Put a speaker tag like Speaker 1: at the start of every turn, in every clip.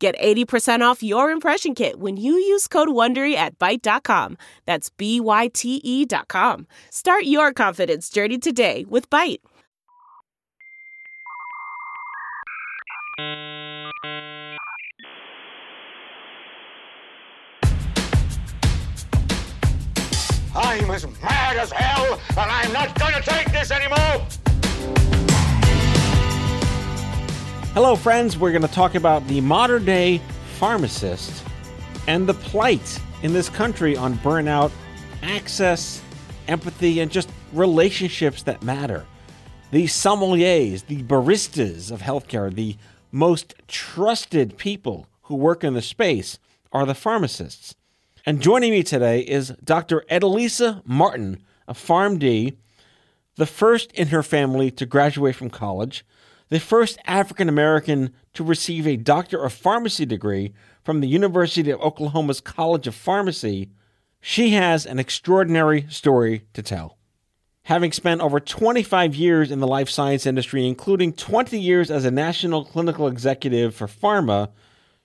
Speaker 1: Get 80% off your impression kit when you use code WONDERY at Byte.com. That's B-Y-T-E dot com. Start your confidence journey today with Byte.
Speaker 2: I'm as mad as hell, and I'm not gonna take this anymore!
Speaker 3: Hello, friends. We're going to talk about the modern day pharmacist and the plight in this country on burnout, access, empathy, and just relationships that matter. The sommeliers, the baristas of healthcare, the most trusted people who work in the space are the pharmacists. And joining me today is Dr. Eddilisa Martin of PharmD, the first in her family to graduate from college the first African American to receive a Doctor of Pharmacy degree from the University of Oklahoma's College of Pharmacy, she has an extraordinary story to tell. Having spent over 25 years in the life science industry, including 20 years as a national clinical executive for pharma,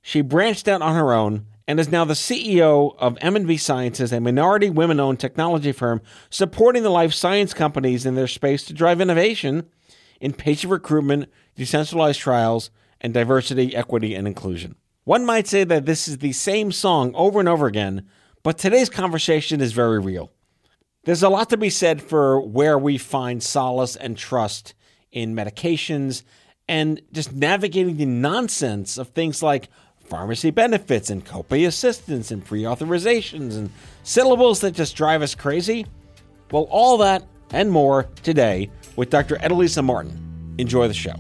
Speaker 3: she branched out on her own and is now the CEO of M&B Sciences, a minority women-owned technology firm supporting the life science companies in their space to drive innovation in patient recruitment, decentralized trials, and diversity, equity, and inclusion. One might say that this is the same song over and over again, but today's conversation is very real. There's a lot to be said for where we find solace and trust in medications and just navigating the nonsense of things like pharmacy benefits and copay assistance and pre authorizations and syllables that just drive us crazy. Well, all that and more today with Dr. Eddilisa Martin. Enjoy the show.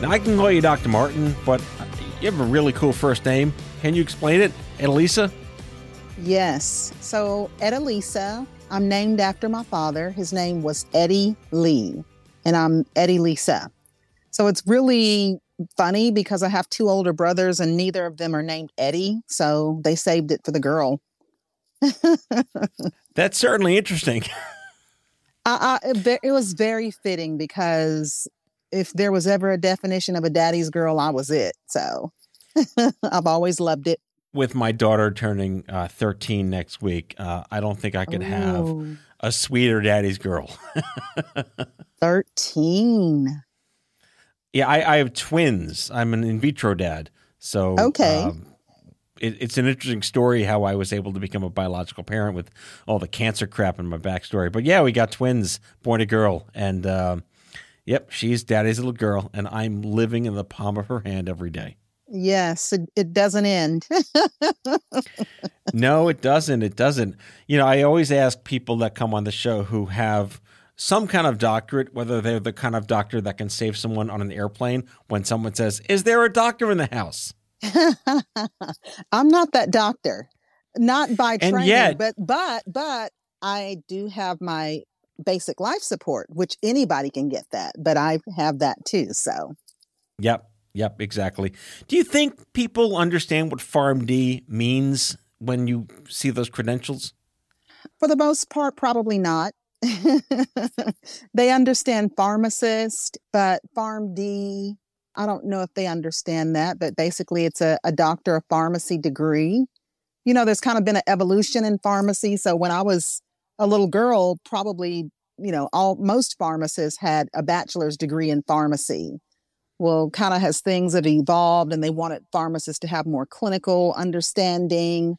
Speaker 3: Now, I can call you Dr. Martin, but you have a really cool first name. Can you explain it, Eddilisa?
Speaker 4: Yes. So, Eddilisa, I'm named after my father. His name was Eddie Lee, and I'm Eddie Lisa. So, it's really funny because I have two older brothers and neither of them are named Eddie. So they saved it for the girl.
Speaker 3: That's certainly interesting.
Speaker 4: I, I, it was very fitting because if there was ever a definition of a daddy's girl, I was it. So I've always loved it.
Speaker 3: With my daughter turning uh, 13 next week, uh, I don't think I could Ooh. have a sweeter daddy's girl.
Speaker 4: 13.
Speaker 3: Yeah, I, I, have twins. I'm an in vitro dad. So
Speaker 4: okay. Um,
Speaker 3: it, it's an interesting story how I was able to become a biological parent with all the cancer crap in my backstory. But yeah, we got twins, boy and a girl, and um, yep, she's daddy's little girl, and I'm living in the palm of her hand every day.
Speaker 4: Yes, it, it doesn't end.
Speaker 3: no, it doesn't. It doesn't. You know, I always ask people that come on the show who have some kind of doctorate, whether they're the kind of doctor that can save someone on an airplane when someone says, Is there a doctor in the house?
Speaker 4: I'm not that doctor. Not by
Speaker 3: and
Speaker 4: training,
Speaker 3: yet,
Speaker 4: but but but I do have my basic life support, which anybody can get that, but I have that too. So
Speaker 3: Yep. Yep, exactly. Do you think people understand what PharmD means when you see those credentials?
Speaker 4: For the most part, probably not. they understand pharmacist, but PharmD, I don't know if they understand that, but basically it's a, a doctor of pharmacy degree. You know, there's kind of been an evolution in pharmacy. So when I was a little girl, probably, you know, all most pharmacists had a bachelor's degree in pharmacy. Well, kind of as things have evolved and they wanted pharmacists to have more clinical understanding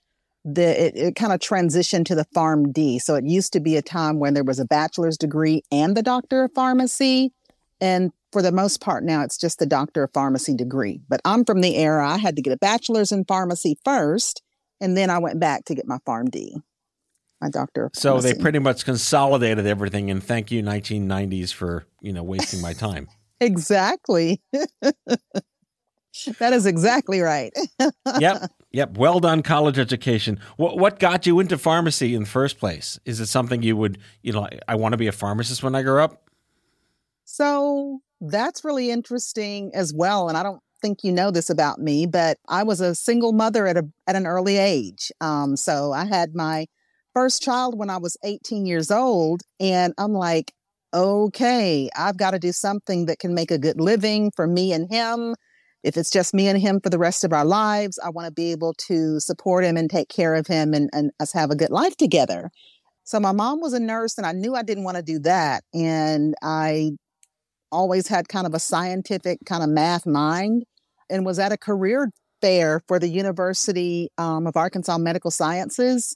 Speaker 4: the it, it kind of transitioned to the PharmD. So it used to be a time when there was a bachelor's degree and the doctor of pharmacy. And for the most part now it's just the doctor of pharmacy degree. But I'm from the era I had to get a bachelor's in pharmacy first, and then I went back to get my PharmD. my doctor.
Speaker 3: So they pretty much consolidated everything, and thank you, 1990s, for you know wasting my time.
Speaker 4: exactly. that is exactly right.
Speaker 3: yep, yep. Well done, college education. What what got you into pharmacy in the first place? Is it something you would you know? I want to be a pharmacist when I grow up.
Speaker 4: So that's really interesting as well. And I don't think you know this about me, but I was a single mother at a at an early age. Um, so I had my first child when I was 18 years old, and I'm like, okay, I've got to do something that can make a good living for me and him. If it's just me and him for the rest of our lives, I want to be able to support him and take care of him and, and us have a good life together. So my mom was a nurse, and I knew I didn't want to do that. And I always had kind of a scientific kind of math mind and was at a career fair for the University um, of Arkansas Medical Sciences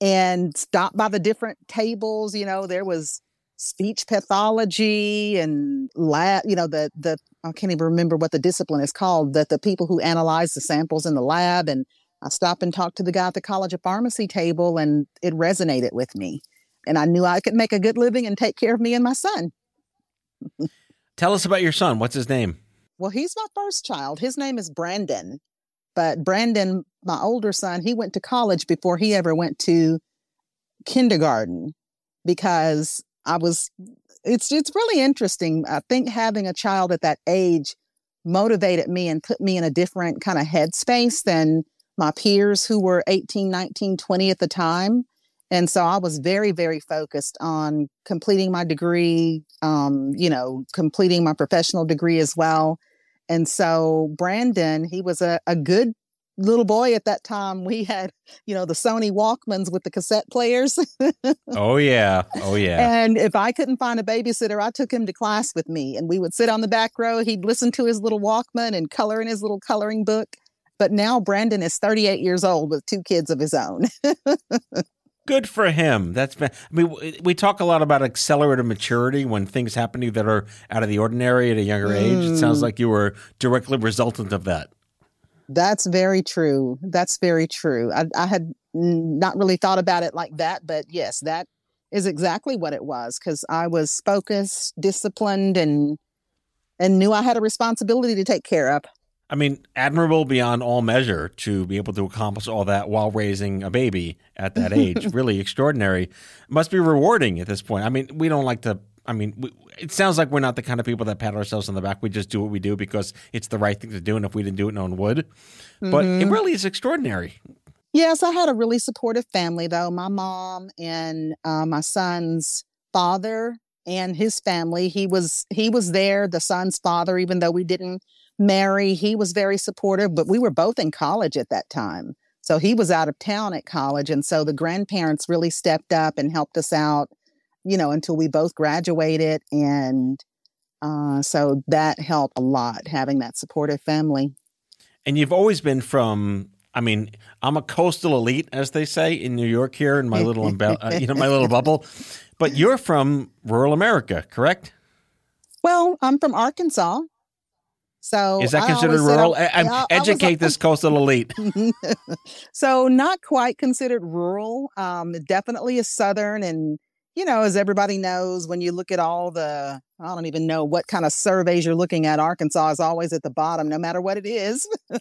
Speaker 4: and stopped by the different tables. You know, there was speech pathology and lab, you know, the, the, I can't even remember what the discipline is called, that the people who analyze the samples in the lab. And I stopped and talked to the guy at the College of Pharmacy table and it resonated with me. And I knew I could make a good living and take care of me and my son.
Speaker 3: Tell us about your son. What's his name?
Speaker 4: Well, he's my first child. His name is Brandon. But Brandon, my older son, he went to college before he ever went to kindergarten because I was it's it's really interesting. I think having a child at that age motivated me and put me in a different kind of headspace than my peers who were 18, 19, 20 at the time. And so I was very, very focused on completing my degree, um, you know, completing my professional degree as well. And so Brandon, he was a, a good little boy at that time. We had, you know, the Sony Walkmans with the cassette players.
Speaker 3: oh, yeah. Oh, yeah.
Speaker 4: And if I couldn't find a babysitter, I took him to class with me and we would sit on the back row. He'd listen to his little Walkman and color in his little coloring book. But now Brandon is 38 years old with two kids of his own.
Speaker 3: Good for him. That's I mean we talk a lot about accelerated maturity when things happen to you that are out of the ordinary at a younger mm. age. It sounds like you were directly resultant of that.
Speaker 4: That's very true. That's very true. I, I had not really thought about it like that, but yes, that is exactly what it was because I was focused, disciplined, and and knew I had a responsibility to take care of.
Speaker 3: I mean, admirable beyond all measure to be able to accomplish all that while raising a baby at that age. really extraordinary. Must be rewarding at this point. I mean, we don't like to. I mean, we, it sounds like we're not the kind of people that pat ourselves on the back. We just do what we do because it's the right thing to do, and if we didn't do it, no one would. Mm-hmm. But it mm-hmm. really is extraordinary.
Speaker 4: Yes, I had a really supportive family, though. My mom and uh, my son's father and his family. He was he was there, the son's father, even though we didn't marry. He was very supportive, but we were both in college at that time. So he was out of town at college. And so the grandparents really stepped up and helped us out, you know, until we both graduated. And uh, so that helped a lot, having that supportive family.
Speaker 3: And you've always been from I mean, I'm a coastal elite, as they say in New York here in my little, uh, you know, my little bubble. But you're from rural America, correct?
Speaker 4: Well, I'm from Arkansas, so
Speaker 3: is that considered rural? yeah, educate this coastal elite.
Speaker 4: so not quite considered rural. Um, definitely a southern, and you know, as everybody knows, when you look at all the, I don't even know what kind of surveys you're looking at. Arkansas is always at the bottom, no matter what it is.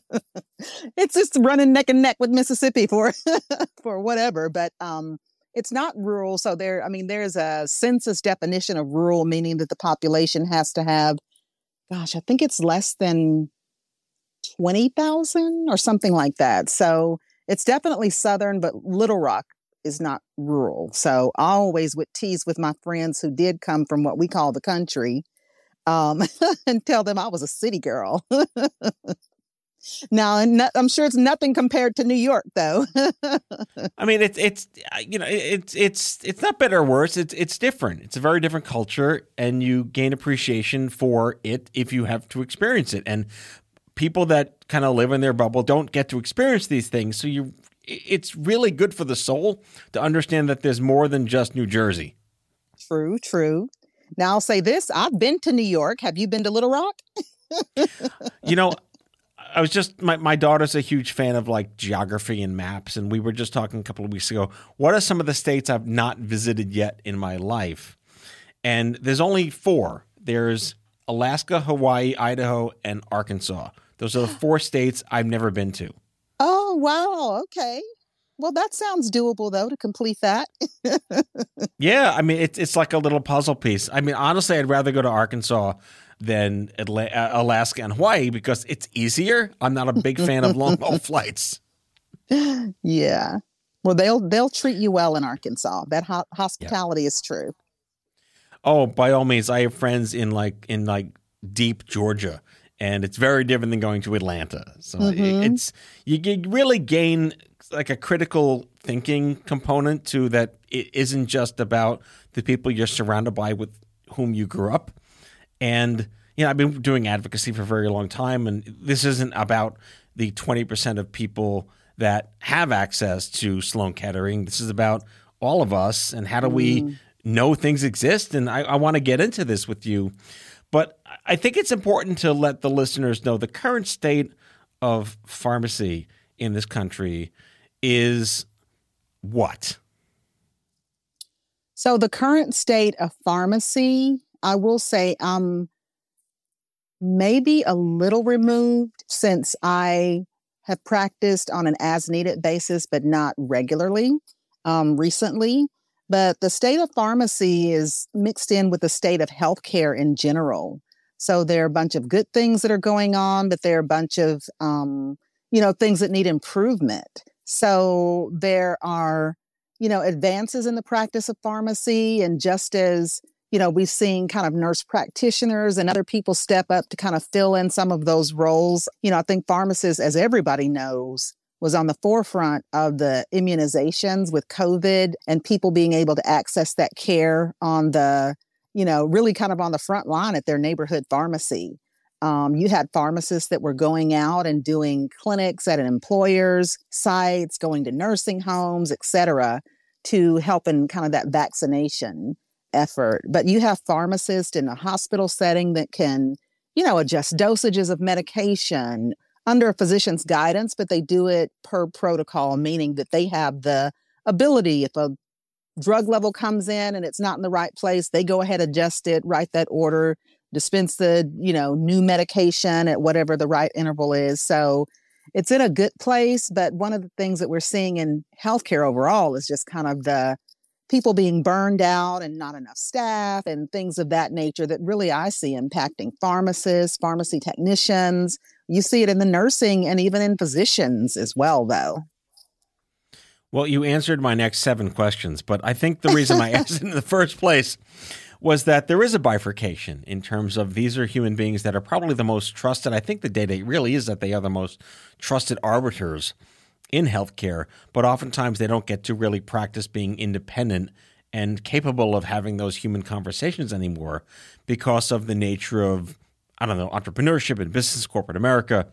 Speaker 4: it's just running neck and neck with Mississippi for for whatever. But um, it's not rural. So there, I mean, there's a census definition of rural, meaning that the population has to have gosh, I think it's less than 20,000 or something like that. So it's definitely Southern, but Little Rock is not rural. So I always would tease with my friends who did come from what we call the country um, and tell them I was a city girl. now, I'm sure it's nothing compared to New York, though.
Speaker 3: I mean, it's it's you know it's it's it's not better or worse. It's it's different. It's a very different culture, and you gain appreciation for it if you have to experience it. And people that kind of live in their bubble don't get to experience these things, so you it's really good for the soul to understand that there's more than just New Jersey.
Speaker 4: True, true. Now I'll say this: I've been to New York. Have you been to Little Rock?
Speaker 3: you know, I was just my, my daughter's a huge fan of like geography and maps, and we were just talking a couple of weeks ago. What are some of the states I've not visited yet in my life? And there's only four. There's Alaska, Hawaii, Idaho, and Arkansas. Those are the four states I've never been to.
Speaker 4: Oh, wow. Okay. Well, that sounds doable though to complete that.
Speaker 3: yeah, I mean it's it's like a little puzzle piece. I mean, honestly, I'd rather go to Arkansas than uh, Alaska and Hawaii because it's easier. I'm not a big fan of long haul flights.
Speaker 4: Yeah. Well, they'll they'll treat you well in Arkansas. That ho- hospitality yeah. is true.
Speaker 3: Oh, by all means, I have friends in like in like deep Georgia, and it's very different than going to Atlanta. So mm-hmm. it's you, you really gain like a critical thinking component to that. It isn't just about the people you're surrounded by with whom you grew up, and you know I've been doing advocacy for a very long time, and this isn't about the twenty percent of people that have access to Sloan Kettering. This is about all of us, and how do we mm know things exist. And I, I want to get into this with you. But I think it's important to let the listeners know the current state of pharmacy in this country is what?
Speaker 4: So, the current state of pharmacy, I will say, um, maybe a little removed since I have practiced on an as needed basis, but not regularly um, recently. But the state of pharmacy is mixed in with the state of healthcare in general. So there are a bunch of good things that are going on, but there are a bunch of, um, you know, things that need improvement. So there are, you know, advances in the practice of pharmacy. And just as, you know, we've seen kind of nurse practitioners and other people step up to kind of fill in some of those roles, you know, I think pharmacists, as everybody knows, was on the forefront of the immunizations with COVID and people being able to access that care on the, you know, really kind of on the front line at their neighborhood pharmacy. Um, you had pharmacists that were going out and doing clinics at an employer's sites, going to nursing homes, et cetera, to help in kind of that vaccination effort. But you have pharmacists in a hospital setting that can, you know, adjust dosages of medication, under a physician's guidance, but they do it per protocol, meaning that they have the ability if a drug level comes in and it's not in the right place, they go ahead, adjust it, write that order, dispense the, you know, new medication at whatever the right interval is. So it's in a good place. But one of the things that we're seeing in healthcare overall is just kind of the people being burned out and not enough staff and things of that nature that really I see impacting pharmacists, pharmacy technicians, you see it in the nursing and even in physicians as well, though.
Speaker 3: Well, you answered my next seven questions, but I think the reason I asked in the first place was that there is a bifurcation in terms of these are human beings that are probably the most trusted. I think the data really is that they are the most trusted arbiters in healthcare, but oftentimes they don't get to really practice being independent and capable of having those human conversations anymore because of the nature of I don't know, entrepreneurship and business, corporate America.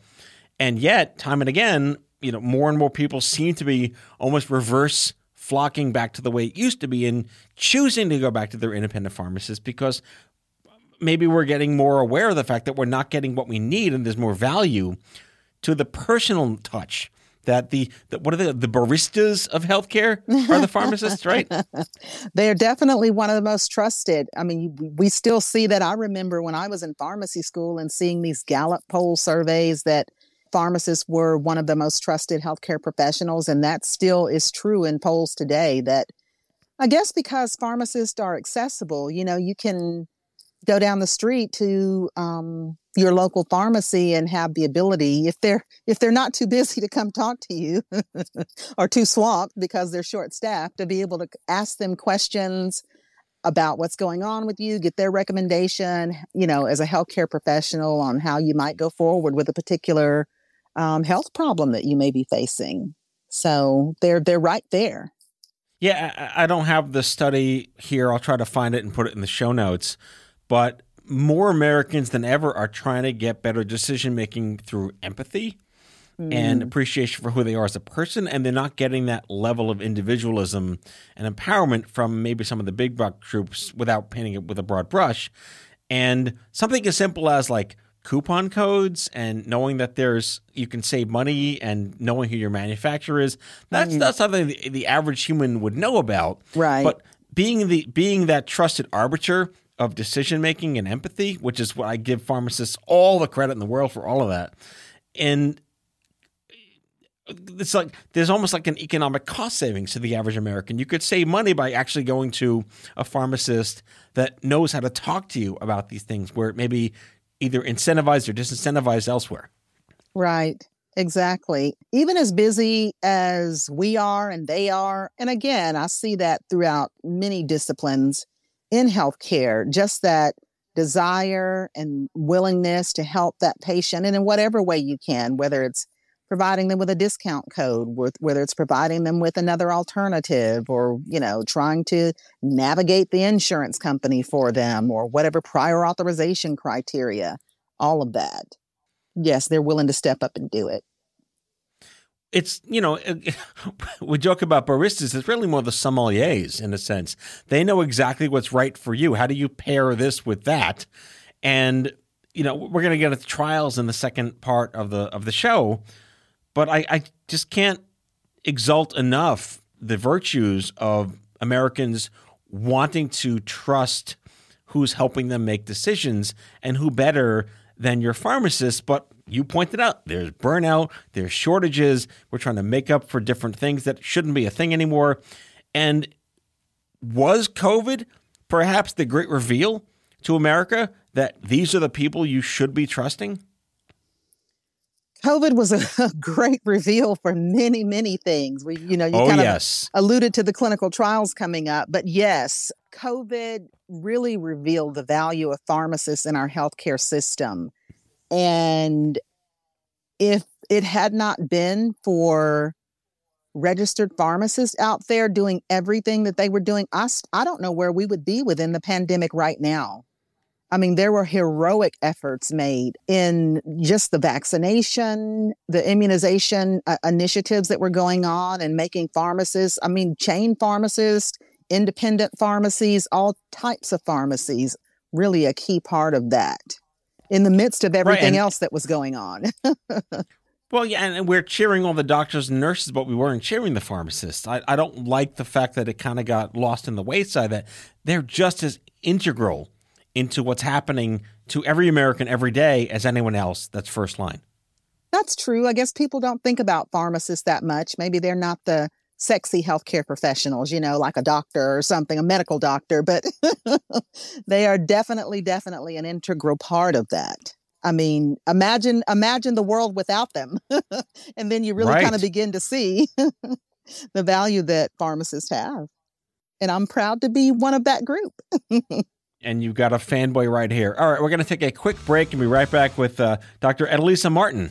Speaker 3: And yet, time and again, you know, more and more people seem to be almost reverse flocking back to the way it used to be and choosing to go back to their independent pharmacists because maybe we're getting more aware of the fact that we're not getting what we need and there's more value to the personal touch that the, the what are the the baristas of healthcare are the pharmacists, right?
Speaker 4: They're definitely one of the most trusted. I mean, we still see that. I remember when I was in pharmacy school and seeing these Gallup poll surveys that pharmacists were one of the most trusted healthcare professionals, and that still is true in polls today. That I guess because pharmacists are accessible, you know, you can go down the street to um, your local pharmacy and have the ability if they're if they're not too busy to come talk to you or too swamped because they're short staffed to be able to ask them questions about what's going on with you get their recommendation you know as a healthcare professional on how you might go forward with a particular um, health problem that you may be facing. So they're they're right there.
Speaker 3: Yeah I, I don't have the study here. I'll try to find it and put it in the show notes but more Americans than ever are trying to get better decision making through empathy mm. and appreciation for who they are as a person, and they're not getting that level of individualism and empowerment from maybe some of the big buck groups without painting it with a broad brush. And something as simple as like coupon codes and knowing that there's you can save money and knowing who your manufacturer is that's that's something the, the average human would know about
Speaker 4: Right.
Speaker 3: but being the being that trusted arbiter of decision making and empathy which is what i give pharmacists all the credit in the world for all of that and it's like there's almost like an economic cost savings to the average American. You could save money by actually going to a pharmacist that knows how to talk to you about these things, where it may be either incentivized or disincentivized elsewhere.
Speaker 4: Right. Exactly. Even as busy as we are and they are, and again, I see that throughout many disciplines in healthcare, just that desire and willingness to help that patient and in whatever way you can, whether it's providing them with a discount code, whether it's providing them with another alternative or, you know, trying to navigate the insurance company for them or whatever prior authorization criteria, all of that yes, they're willing to step up and do it.
Speaker 3: It's, you know, we joke about baristas, it's really more the sommeliers in a sense. They know exactly what's right for you. How do you pair this with that? And, you know, we're going to get into trials in the second part of the of the show, but I, I just can't exalt enough the virtues of Americans wanting to trust who's helping them make decisions and who better than your pharmacist. But you pointed out there's burnout, there's shortages. We're trying to make up for different things that shouldn't be a thing anymore. And was COVID perhaps the great reveal to America that these are the people you should be trusting?
Speaker 4: COVID was a, great reveal for many, many things. We, you know, you
Speaker 3: oh,
Speaker 4: kind
Speaker 3: yes.
Speaker 4: of alluded to the clinical trials coming up, but yes, COVID really revealed the value of pharmacists in our healthcare system. And if it had not been for registered pharmacists out there doing everything that they were doing, i don't know where we would be within the pandemic right now. I mean, there were heroic efforts made in just the vaccination, the immunization uh, initiatives that were going on, and making pharmacists, I mean, chain pharmacists, independent pharmacies, all types of pharmacies, really a key part of that in the midst of everything
Speaker 3: and-
Speaker 4: else that was going on.
Speaker 3: Well, yeah, and we're cheering all the doctors and nurses, but we weren't cheering the pharmacists. I, I don't like the fact that it kind of got lost in the wayside that they're just as integral into what's happening to every American every day as anyone else that's first line.
Speaker 4: That's true. I guess people don't think about pharmacists that much. Maybe they're not the sexy healthcare professionals, you know, like a doctor or something, a medical doctor, but they are definitely, definitely an integral part of that. I mean, imagine imagine the world without them. and then you really kind of begin to see the value that pharmacists have. And I'm proud to be one of that group.
Speaker 3: And you've got a fanboy right here. All right, we're going to take a quick break and be right back with uh, Dr. Eddilisa Martin.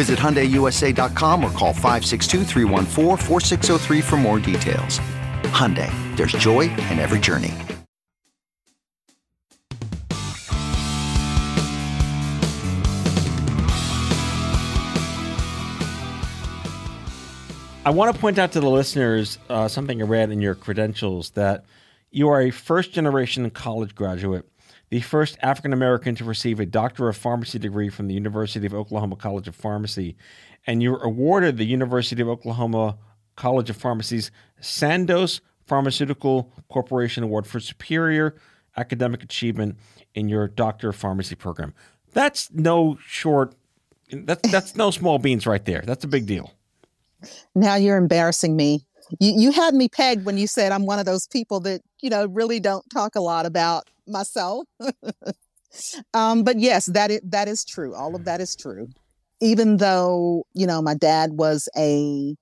Speaker 5: Visit HyundaiUSA.com or call 562 for more details. Hyundai, there's joy in every journey.
Speaker 3: I want to point out to the listeners uh, something I read in your credentials that you are a first generation college graduate, the first African American to receive a Doctor of Pharmacy degree from the University of Oklahoma College of Pharmacy, and you were awarded the University of Oklahoma College of Pharmacy's Sandoz Pharmaceutical Corporation Award for Superior Academic Achievement in your Doctor of Pharmacy program. That's no short. That's that's no small beans right there. That's a big deal.
Speaker 4: Now you're embarrassing me. You you had me pegged when you said I'm one of those people that you know really don't talk a lot about myself. um, but yes, that is, that is true. All of that is true. Even though you know my dad was a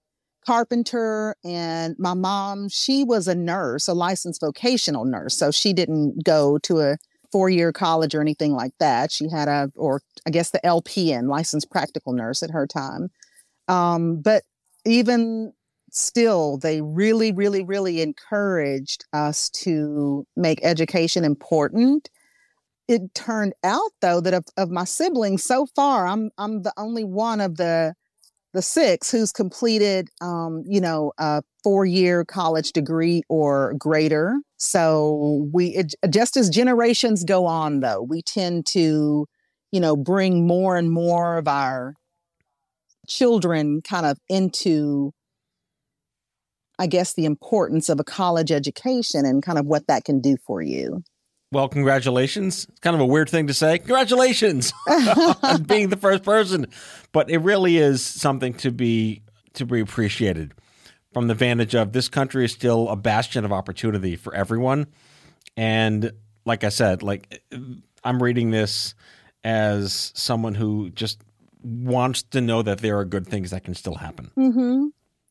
Speaker 4: carpenter and my mom she was a nurse, a licensed vocational nurse, so she didn't go to a four year college or anything like that. She had a or I guess the LPN, licensed practical nurse at her time. Um, but even still, they really, really, really encouraged us to make education important. It turned out though that of, of my siblings so far, I'm I'm the only one of the the six who's completed um, you know, a four year college degree or greater. So we it, just as generations go on though, we tend to, you know, bring more and more of our children kind of into I guess the importance of a college education and kind of what that can do for you.
Speaker 3: Well, congratulations. It's kind of a weird thing to say. Congratulations on being the first person, but it really is something to be to be appreciated from the vantage of this country is still a bastion of opportunity for everyone. And like I said, like I'm reading this as someone who just wants to know that there are good things that can still happen.
Speaker 4: Mm-hmm.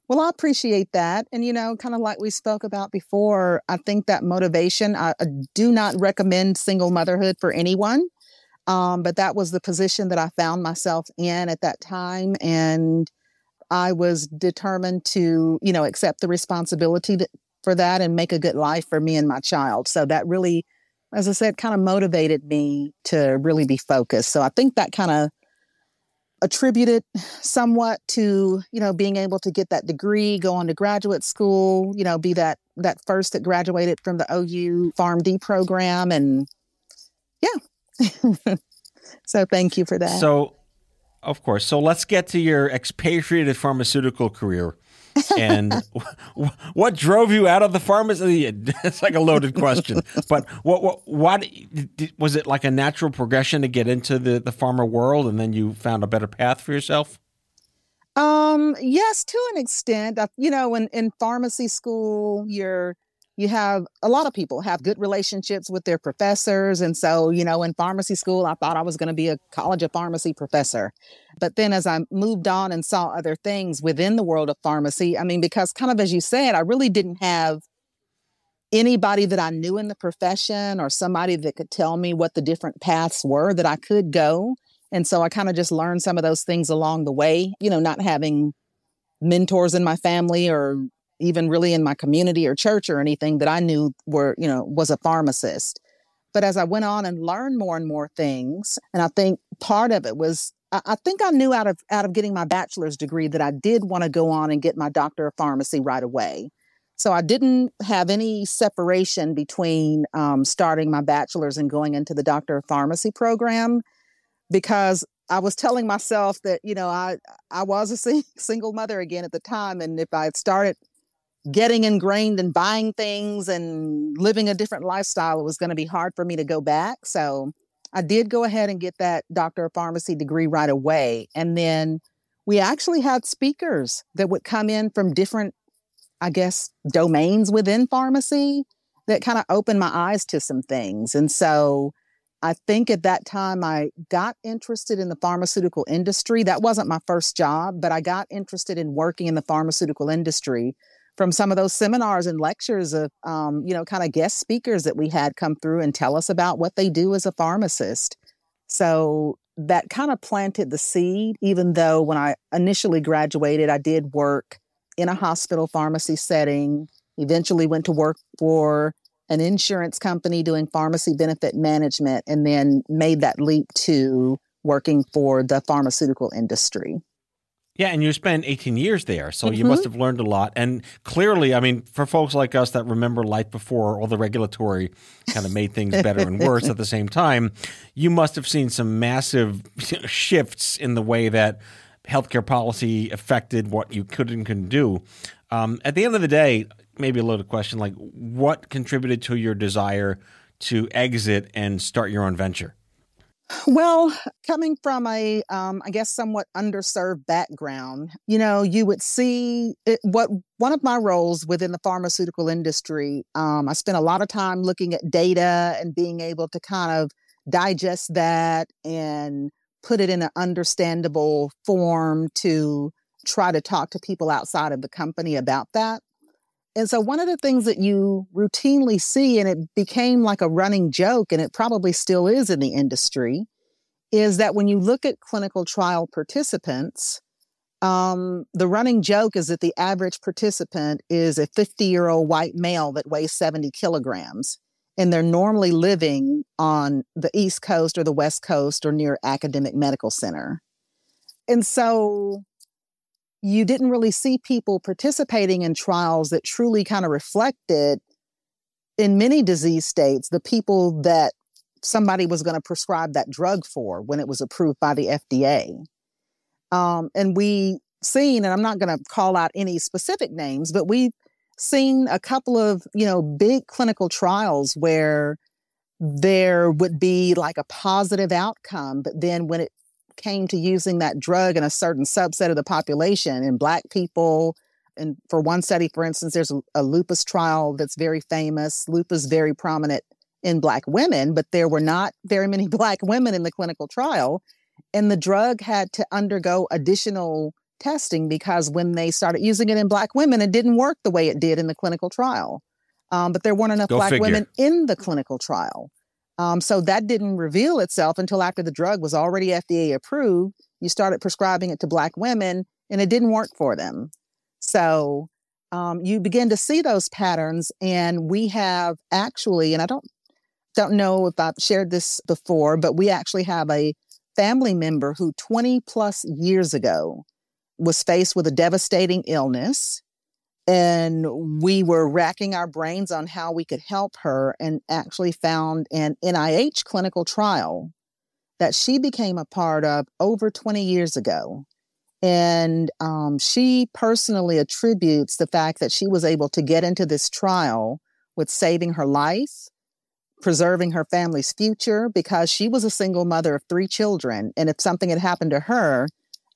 Speaker 4: Well, I appreciate that. And, you know, kind of like we spoke about before, I think that motivation, I, I do not recommend single motherhood for anyone. Um, but that was the position that I found myself in at that time. And I was determined to, you know, accept the responsibility for that and make a good life for me and my child. So that really, as I said, kind of motivated me to really be focused. So I think that kind of attributed somewhat to you know being able to get that degree go on to graduate school you know be that that first that graduated from the ou pharmd program and yeah. So thank you for that.
Speaker 3: So of course. So let's get to your expatriated pharmaceutical career and what drove you out of the pharmacy? It's like a loaded question, but what, what, what was it like a natural progression to get into the, the pharma world and then you found a better path for yourself?
Speaker 4: Um, yes, to an extent. You know, in, in pharmacy school, you're you have a lot of people have good relationships with their professors. And so, you know, in pharmacy school, I thought I was going to be a college of pharmacy professor. But then as I moved on and saw other things within the world of pharmacy, I mean, because kind of as you said, I really didn't have anybody that I knew in the profession or somebody that could tell me what the different paths were that I could go. And so I kind of just learned some of those things along the way, you know, not having mentors in my family or even really in my community or church or anything that I knew were, you know, was a pharmacist. But as I went on and learned more and more things, and I think part of it was I think I knew out of out of getting my bachelor's degree that I did want to go on and get my doctor of pharmacy right away. So I didn't have any separation between um, starting my bachelor's and going into the doctor of pharmacy program because I was telling myself that you know I I was a single mother again at the time, and if I had started getting ingrained and buying things and living a different lifestyle, it was going to be hard for me to go back. So I did go ahead and get that doctor of pharmacy degree right away. And then we actually had speakers that would come in from different, I guess, domains within pharmacy that kind of opened my eyes to some things. And so I think at that time I got interested in the pharmaceutical industry. That wasn't my first job, but I got interested in working in the pharmaceutical industry from some of those seminars and lectures of um, you know kind of guest speakers that we had come through and tell us about what they do as a pharmacist so that kind of planted the seed, even though when I initially graduated, I did work in a hospital pharmacy setting, eventually went to work for an insurance company doing pharmacy benefit management, and then made that leap to working for the pharmaceutical industry.
Speaker 3: Yeah, and you spent 18 years there, so mm-hmm. you must have learned a lot. And clearly, I mean, for folks like us that remember life before all the regulatory kind of made things better and worse at the same time, you must have seen some massive shifts in the way that healthcare policy affected what you could and couldn't do. Um, at the end of the day, maybe a little question like, what contributed to your desire to exit and start your own venture?
Speaker 4: Well, coming from a, um, I guess, somewhat underserved background, you know, you would see it, what one of my roles within the pharmaceutical industry. Um, I spent a lot of time looking at data and being able to kind of digest that and put it in an understandable form to try to talk to people outside of the company about that. And so, one of the things that you routinely see, and it became like a running joke, and it probably still is in the industry, is that when you look at clinical trial participants, um, the running joke is that the average participant is a 50 year old white male that weighs 70 kilograms. And they're normally living on the East Coast or the West Coast or near academic medical center. And so you didn't really see people participating in trials that truly kind of reflected in many disease states the people that somebody was going to prescribe that drug for when it was approved by the FDA. Um, and we seen, and I'm not going to call out any specific names, but we've seen a couple of, you know, big clinical trials where there would be like a positive outcome, but then when it came to using that drug in a certain subset of the population in black people. And for one study for instance there's a, lupus trial that's very famous. Lupus very prominent in black women but there were not very many black women in the clinical trial. And the drug had to undergo additional testing because when they started using it in black women it didn't work the way it did in the clinical trial. Um, but there weren't enough Go black figure. women in the clinical trial um, so that didn't reveal itself until after the drug was already FDA approved. You started prescribing it to Black women, and it didn't work for them. So um, you begin to see those patterns, and we have actually, and I don't don't know if I've shared this before, but we actually have a family member who 20 plus years ago was faced with a devastating illness and we were racking our brains on how we could help her and actually found an NIH clinical trial that she became a part of over 20 years ago. And um, she personally attributes the fact that she was able to get into this trial with saving her life, preserving her family's future, because she was a single mother of three children. And if something had happened to her,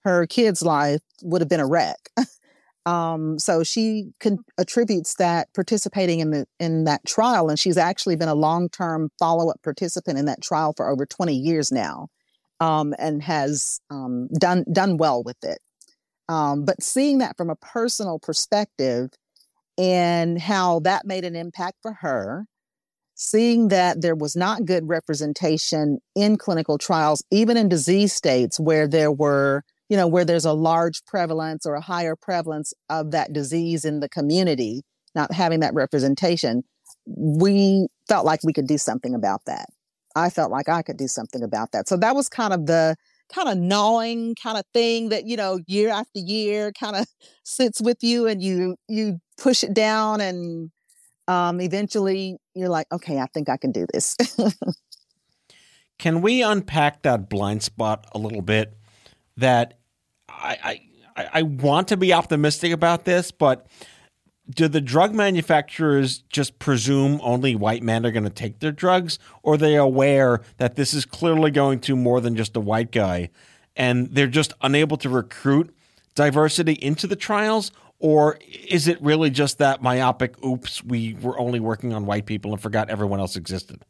Speaker 4: her kid's life would have been a wreck. Um, so she con- attributes that participating in the in that trial, and she's actually been a long term follow up participant in that trial for over twenty years now, um, and has um, done done well with it. Um, but seeing that from a personal perspective, and how that made an impact for her, seeing that there was not good representation in clinical trials, even in disease states where there were you know, where there's a large prevalence or a higher prevalence of that disease in the community, not having that representation, we felt like we could do something about that. I felt like I could do something about that. So that was kind of the kind of gnawing kind of thing that, you know, year after year kind of sits with you and you you push it down and um eventually you're like, okay, I think I can do this.
Speaker 3: can we unpack that blind spot a little bit that I, I, I want to be optimistic about this, but do the drug manufacturers just presume only white men are going to take their drugs, or are they aware that this is clearly going to more than just a white guy, and they're just unable to recruit diversity into the trials? Or is it really just that myopic, oops, we were only working on white people and forgot everyone else existed?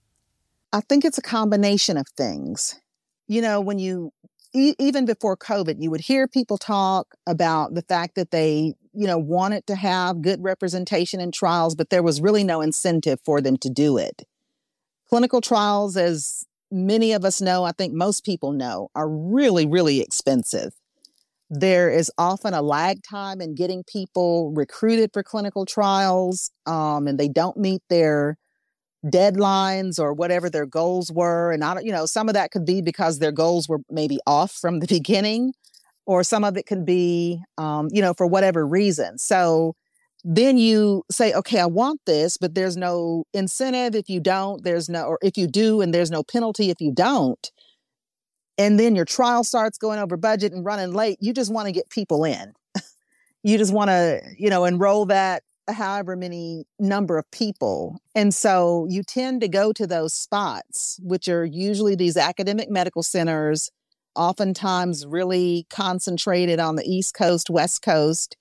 Speaker 4: I think it's a combination of things. You know, when you e- even before COVID, you would hear people talk about the fact that they, you know, wanted to have good representation in trials, but there was really no incentive for them to do it. Clinical trials, as many of us know, I think most people know, are really, really expensive. There is often a lag time in getting people recruited for clinical trials, um, and they don't meet their deadlines or whatever their goals were. And I don't, you know, some of that could be because their goals were maybe off from the beginning, or some of it could be, um, you know, for whatever reason. So then you say, okay, I want this, but there's no incentive if you don't, there's no, or if you do, and there's no penalty if you don't and then your trial starts going over budget and running late, you just want to get people in. you just want to, you know, enroll that however many number of people. And so you tend to go to those spots, which are usually these academic medical centers, oftentimes really concentrated on the East Coast, West Coast,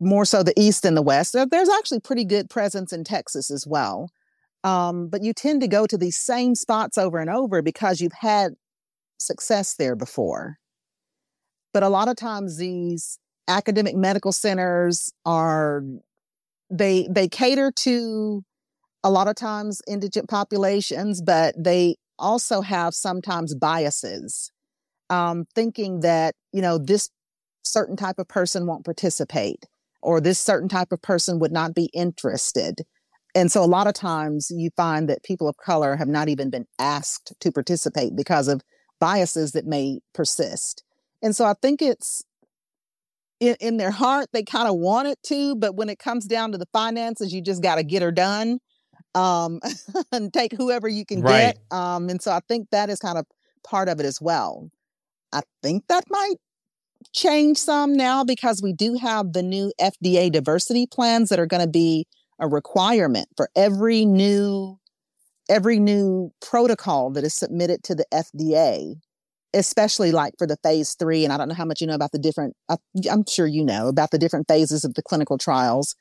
Speaker 4: more so the East than the West. There's actually pretty good presence in Texas as well. Um, but you tend to go to these same spots over and over because you've had success there before. But a lot of times these academic medical centers are they they cater to a lot of times indigent populations, but they also have sometimes biases, um, thinking that you know this certain type of person won't participate or this certain type of person would not be interested. And so a lot of times you find that people of color have not even been asked to participate because of biases that may persist. And so I think it's in, in their heart, they kind of want it to, but when it comes down to the finances, you just got to get her done um, and take whoever you can right. get. Um, and so I think that is kind of part of it as well. I think that might change some now because we do have the new FDA diversity plans that are going to be a requirement for every new every new protocol that is submitted to the FDA, especially like for the phase three. And I don't know how much you know about the different, I, am sure you know about the different phases of the clinical trials.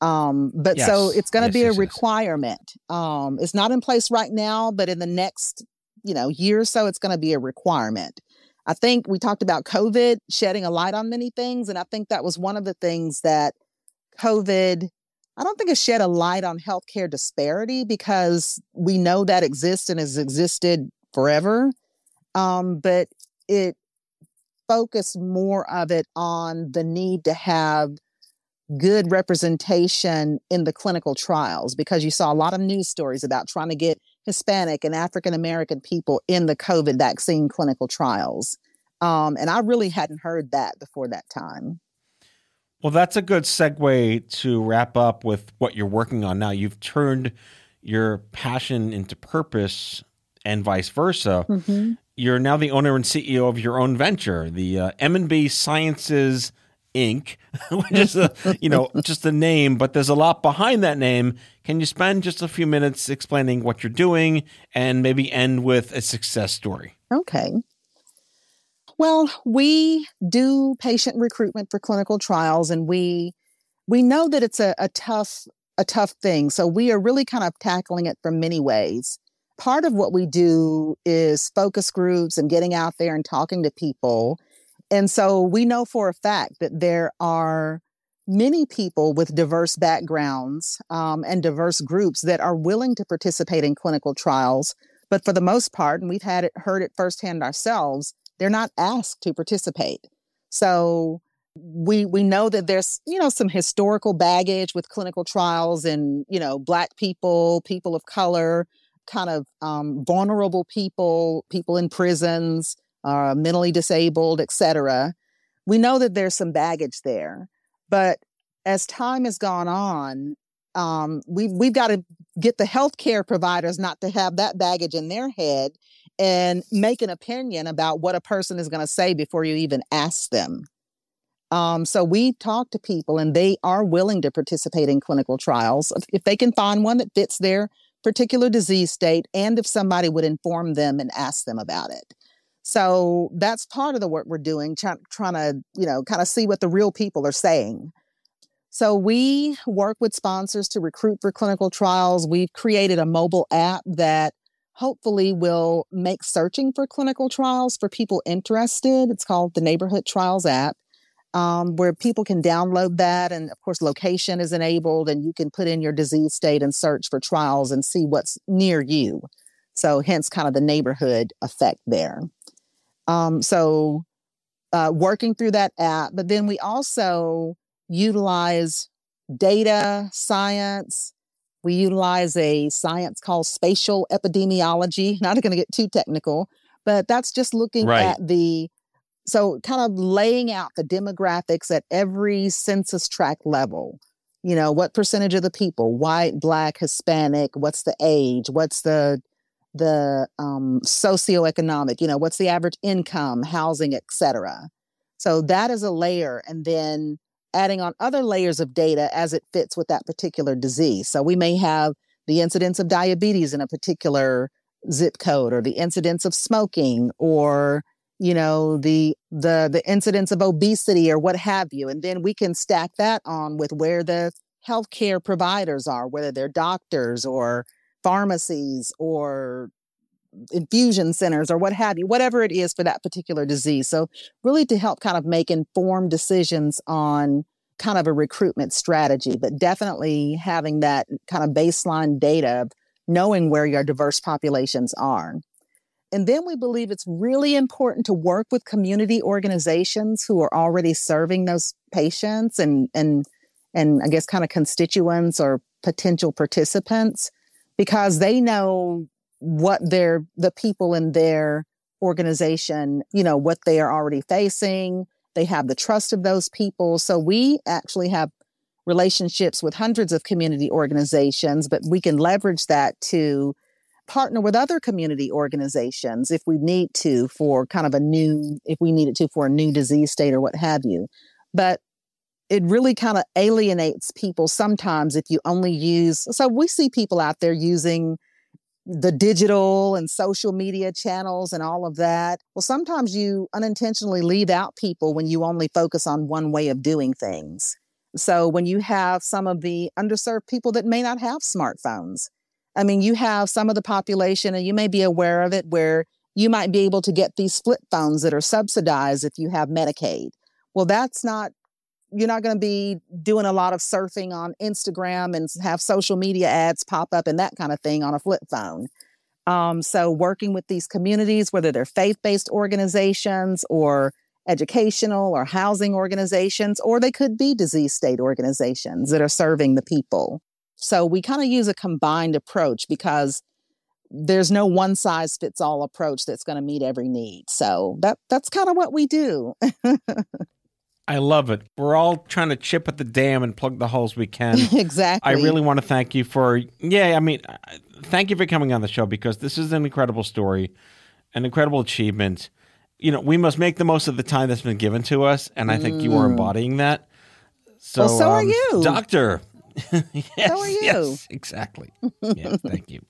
Speaker 4: Um, but yes. so it's going to yes, be yes, a requirement. Um, it's not in place right now, but in the next, you know, year or so, it's going to be a requirement. I think we talked about COVID shedding a light on many things. And I think that was one of the things that COVID I don't think it shed a light on healthcare disparity because we know that exists and has existed forever. Um, but it focused more of it on the need to have good representation in the clinical trials because you saw a lot of news stories about trying to get Hispanic and African American people in the COVID vaccine clinical trials. Um, and I really hadn't heard that before that time.
Speaker 3: Well, that's a good segue to wrap up with what you're working on now. You've turned your passion into purpose and vice versa. Mm-hmm. You're now the owner and CEO of your own venture, the uh, M&B Sciences Inc., which is a, you know, just a name, but there's a lot behind that name. Can you spend just a few minutes explaining what you're doing and maybe end with a success story?
Speaker 4: Okay. Well, we do patient recruitment for clinical trials and we we know that it's a, a tough a tough thing. So we are really kind of tackling it from many ways. Part of what we do is focus groups and getting out there and talking to people. And so we know for a fact that there are many people with diverse backgrounds um, and diverse groups that are willing to participate in clinical trials. But for the most part, and we've had it heard it firsthand ourselves, they're not asked to participate. So we we know that there's you know some historical baggage with clinical trials and you know black people, people of color, kind of um, vulnerable people, people in prisons, uh, mentally disabled, etc. We know that there's some baggage there, but as time has gone on, um, we've we've got to get the healthcare providers not to have that baggage in their head and make an opinion about what a person is going to say before you even ask them. Um, so we talk to people and they are willing to participate in clinical trials if they can find one that fits their particular disease state and if somebody would inform them and ask them about it. So that's part of the work we're doing, try, trying to, you know, kind of see what the real people are saying. So we work with sponsors to recruit for clinical trials. We've created a mobile app that hopefully will make searching for clinical trials for people interested. It's called the Neighborhood Trials app, um, where people can download that. And of course, location is enabled, and you can put in your disease state and search for trials and see what's near you. So, hence kind of the neighborhood effect there. Um, so, uh, working through that app, but then we also utilize data science. We utilize a science called spatial epidemiology. Not going to get too technical, but that's just looking
Speaker 3: Right.
Speaker 4: at the so kind of laying out the demographics at every census tract level. You know, what percentage of the people, white, black, Hispanic, what's the age, what's the the um socioeconomic, you know, what's the average income, housing, etc. So that is a layer and then adding on other layers of data as it fits with that particular disease. So we may have the incidence of diabetes in a particular zip code or the incidence of smoking or you know the the the incidence of obesity or what have you and then we can stack that on with where the healthcare providers are whether they're doctors or pharmacies or infusion centers or what have you whatever it is for that particular disease. So really to help kind of make informed decisions on kind of a recruitment strategy but definitely having that kind of baseline data of knowing where your diverse populations are and then we believe it's really important to work with community organizations who are already serving those patients and and and I guess kind of constituents or potential participants because they know what their the people in their organization, you know, what they are already facing. They have the trust of those people. So we actually have relationships with hundreds of community organizations, but we can leverage that to partner with other community organizations if we need to for kind of a new if we needed to for a new disease state or what have you. But it really kind of alienates people sometimes if you only use so we see people out there using the digital and social media channels and all of that. Well sometimes you unintentionally leave out people when you only focus on one way of doing things. So when you have some of the underserved people that may not have smartphones I mean, you have some of the population, and you may be aware of it, where you might be able to get these flip phones that are subsidized if you have Medicaid. Well, that's not, you're not going to be doing a lot of surfing on Instagram and have social media ads pop up and that kind of thing on a flip phone. Um, so, working with these communities, whether they're faith based organizations or educational or housing organizations, or they could be disease state organizations that are serving the people. So we kind of use a combined approach because there's no one size fits all approach that's going to meet every need. So that that's kind of what we do.
Speaker 3: I love it. We're all trying to chip at the dam and plug the holes we can.
Speaker 4: exactly.
Speaker 3: I really want to thank you for, yeah, I mean, uh, thank you for coming on the show because this is an incredible story, an incredible achievement. You know, we must make the most of the time that's been given to us, and I think you are embodying that. So,
Speaker 4: Mm. Well, so are
Speaker 3: um,
Speaker 4: you.
Speaker 3: Doctor. yes,
Speaker 4: are you.
Speaker 3: Yes, exactly. yes, thank you.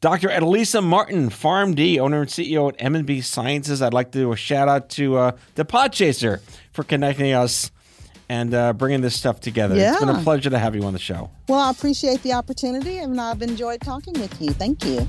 Speaker 3: Dr. Eddilisa Martin, PharmD, owner and CEO at M&B Sciences. I'd like to do a shout out to uh, the Podchaser for connecting us and uh, bringing this stuff together. It's been a pleasure to have you on the show.
Speaker 4: well, I appreciate the opportunity and I've enjoyed talking with you. Thank you.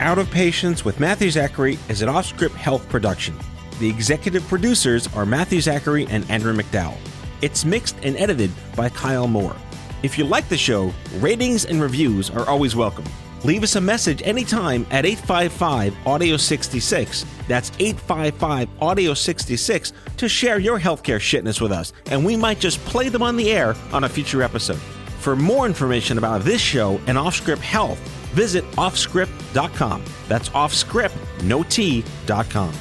Speaker 3: Out of Patience with Matthew Zachary is an off script health production. The executive producers are Matthew Zachary and Andrew McDowell. It's mixed and edited by Kyle Moore. If you like the show, ratings and reviews are always welcome. Leave us a message anytime at 855 Audio 66. That's 855 Audio 66 to share your healthcare shitness with us, and we might just play them on the air on a future episode. For more information about this show and Offscript Health, visit offscript.com. That's offscript, no T, dot com.